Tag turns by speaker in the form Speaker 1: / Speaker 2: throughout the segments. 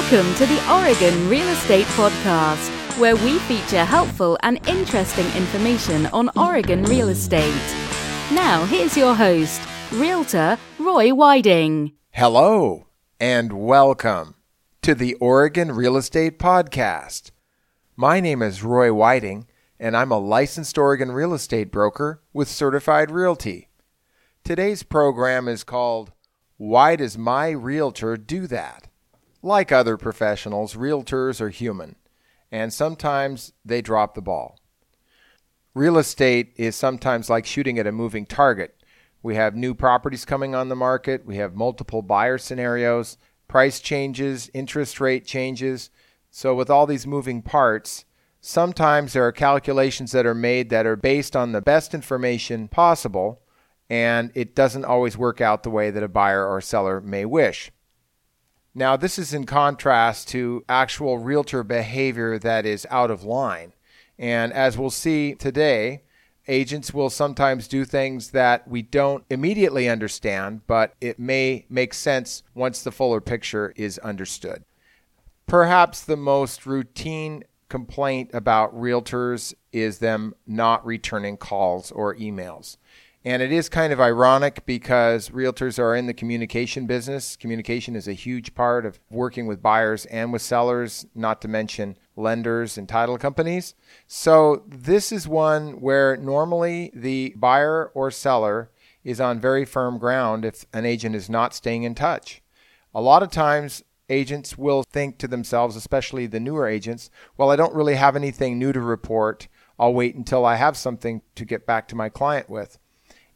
Speaker 1: Welcome to the Oregon Real Estate Podcast, where we feature helpful and interesting information on Oregon real estate. Now, here's your host, Realtor Roy Whiting.
Speaker 2: Hello, and welcome to the Oregon Real Estate Podcast. My name is Roy Whiting, and I'm a licensed Oregon real estate broker with Certified Realty. Today's program is called Why Does My Realtor Do That? Like other professionals, realtors are human, and sometimes they drop the ball. Real estate is sometimes like shooting at a moving target. We have new properties coming on the market, we have multiple buyer scenarios, price changes, interest rate changes. So, with all these moving parts, sometimes there are calculations that are made that are based on the best information possible, and it doesn't always work out the way that a buyer or seller may wish. Now, this is in contrast to actual realtor behavior that is out of line. And as we'll see today, agents will sometimes do things that we don't immediately understand, but it may make sense once the fuller picture is understood. Perhaps the most routine complaint about realtors is them not returning calls or emails. And it is kind of ironic because realtors are in the communication business. Communication is a huge part of working with buyers and with sellers, not to mention lenders and title companies. So, this is one where normally the buyer or seller is on very firm ground if an agent is not staying in touch. A lot of times, agents will think to themselves, especially the newer agents, well, I don't really have anything new to report. I'll wait until I have something to get back to my client with.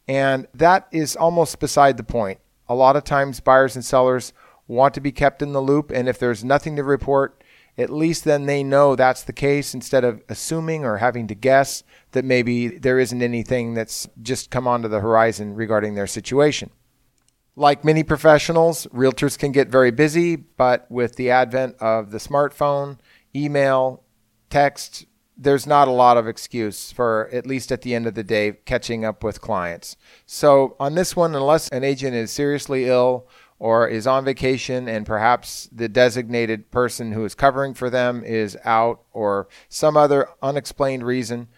Speaker 2: And that is almost beside the point. A lot of times, buyers and sellers want to be kept in the loop. And if there's nothing to report, at least then they know that's the case instead of assuming or having to guess that maybe there isn't anything that's just come onto the horizon regarding their situation. Like many professionals, realtors can get very busy, but with the advent of the smartphone, email, text, there's not a lot of excuse for at least at the end of the day catching up with clients. So on this one, unless an agent is seriously ill or is on vacation and perhaps the designated person who is covering for them is out or some other unexplained reason,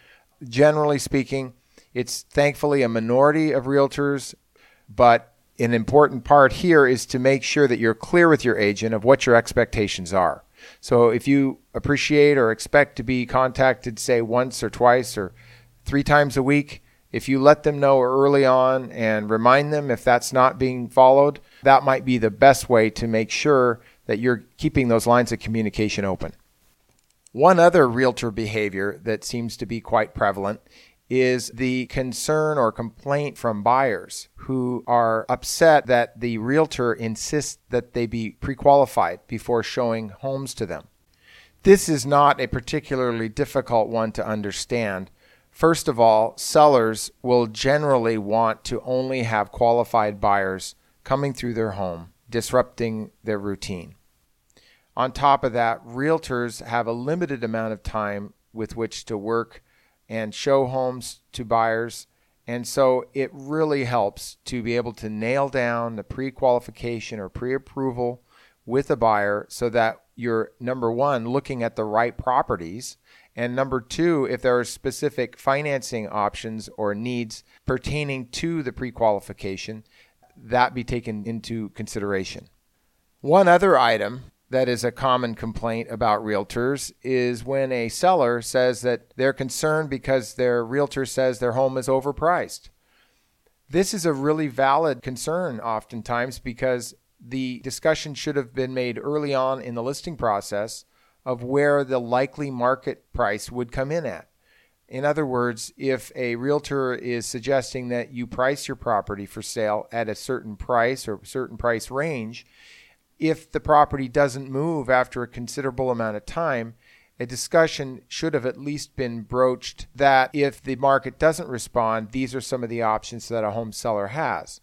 Speaker 2: generally speaking, it's thankfully a minority of realtors, but an important part here is to make sure that you're clear with your agent of what your expectations are. So if you appreciate or expect to be contacted, say once or twice or three times a week, if you let them know early on and remind them if that's not being followed, that might be the best way to make sure that you're keeping those lines of communication open. One other realtor behavior that seems to be quite prevalent is the concern or complaint from buyers who are upset that the realtor insists that they be pre qualified before showing homes to them. This is not a particularly difficult one to understand. First of all, sellers will generally want to only have qualified buyers coming through their home, disrupting their routine. On top of that, realtors have a limited amount of time with which to work and show homes to buyers. And so it really helps to be able to nail down the pre qualification or pre approval with a buyer so that you're number one, looking at the right properties. And number two, if there are specific financing options or needs pertaining to the pre qualification, that be taken into consideration. One other item that is a common complaint about realtors is when a seller says that they're concerned because their realtor says their home is overpriced. This is a really valid concern oftentimes because the discussion should have been made early on in the listing process of where the likely market price would come in at. In other words, if a realtor is suggesting that you price your property for sale at a certain price or certain price range, if the property doesn't move after a considerable amount of time, a discussion should have at least been broached that if the market doesn't respond, these are some of the options that a home seller has.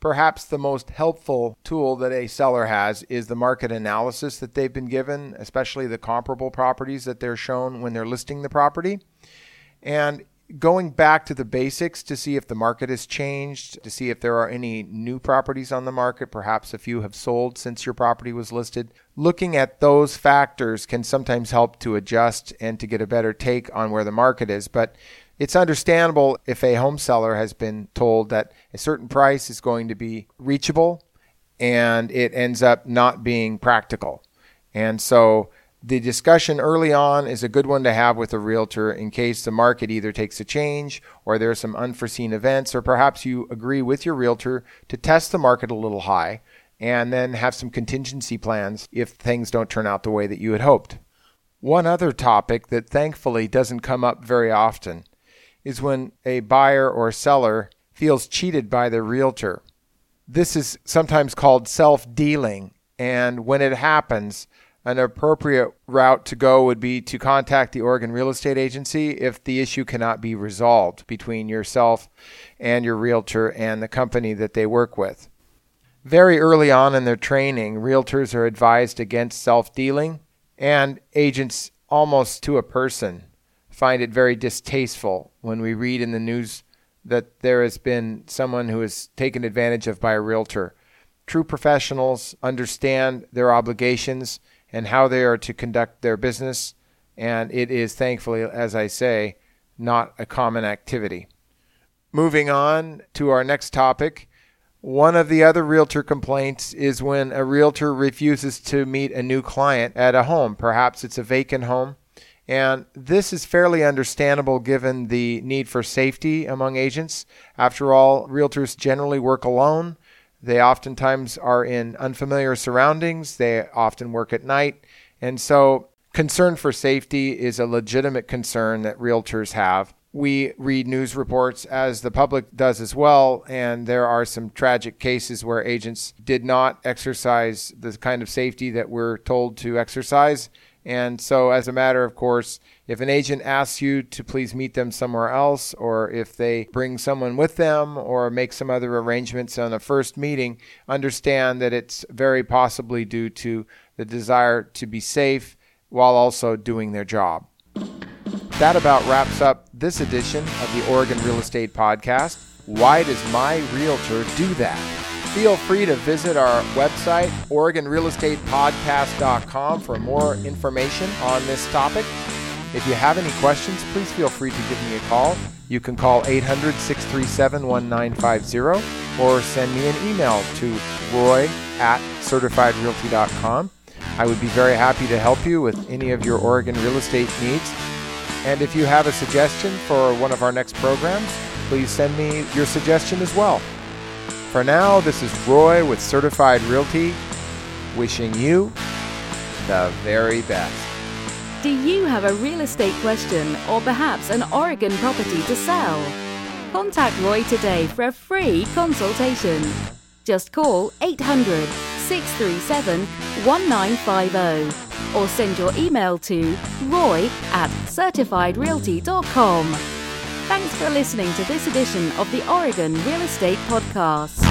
Speaker 2: Perhaps the most helpful tool that a seller has is the market analysis that they've been given, especially the comparable properties that they're shown when they're listing the property. And going back to the basics to see if the market has changed, to see if there are any new properties on the market, perhaps a few have sold since your property was listed. Looking at those factors can sometimes help to adjust and to get a better take on where the market is. But it's understandable if a home seller has been told that a certain price is going to be reachable and it ends up not being practical. And so the discussion early on is a good one to have with a realtor in case the market either takes a change or there are some unforeseen events, or perhaps you agree with your realtor to test the market a little high and then have some contingency plans if things don't turn out the way that you had hoped. One other topic that thankfully doesn't come up very often is when a buyer or seller feels cheated by their realtor. This is sometimes called self dealing, and when it happens, an appropriate route to go would be to contact the Oregon Real Estate Agency if the issue cannot be resolved between yourself and your realtor and the company that they work with. Very early on in their training, realtors are advised against self dealing, and agents almost to a person find it very distasteful when we read in the news that there has been someone who is taken advantage of by a realtor. True professionals understand their obligations and how they are to conduct their business. And it is thankfully, as I say, not a common activity. Moving on to our next topic. One of the other realtor complaints is when a realtor refuses to meet a new client at a home. Perhaps it's a vacant home. And this is fairly understandable given the need for safety among agents. After all, realtors generally work alone they oftentimes are in unfamiliar surroundings. They often work at night. And so, concern for safety is a legitimate concern that realtors have. We read news reports as the public does as well, and there are some tragic cases where agents did not exercise the kind of safety that we're told to exercise. And so, as a matter of course, if an agent asks you to please meet them somewhere else, or if they bring someone with them, or make some other arrangements on a first meeting, understand that it's very possibly due to the desire to be safe while also doing their job. That about wraps up this edition of the Oregon Real Estate Podcast. Why does my realtor do that? Feel free to visit our website, OregonRealEstatePodcast.com, for more information on this topic. If you have any questions, please feel free to give me a call. You can call 800 637 1950 or send me an email to roy at certifiedrealty.com. I would be very happy to help you with any of your Oregon real estate needs. And if you have a suggestion for one of our next programs, please send me your suggestion as well. For now, this is Roy with Certified Realty, wishing you the very best.
Speaker 1: Do you have a real estate question or perhaps an Oregon property to sell? Contact Roy today for a free consultation. Just call 800 637 1950 or send your email to roy at certifiedrealty.com. Thanks for listening to this edition of the Oregon Real Estate Podcast.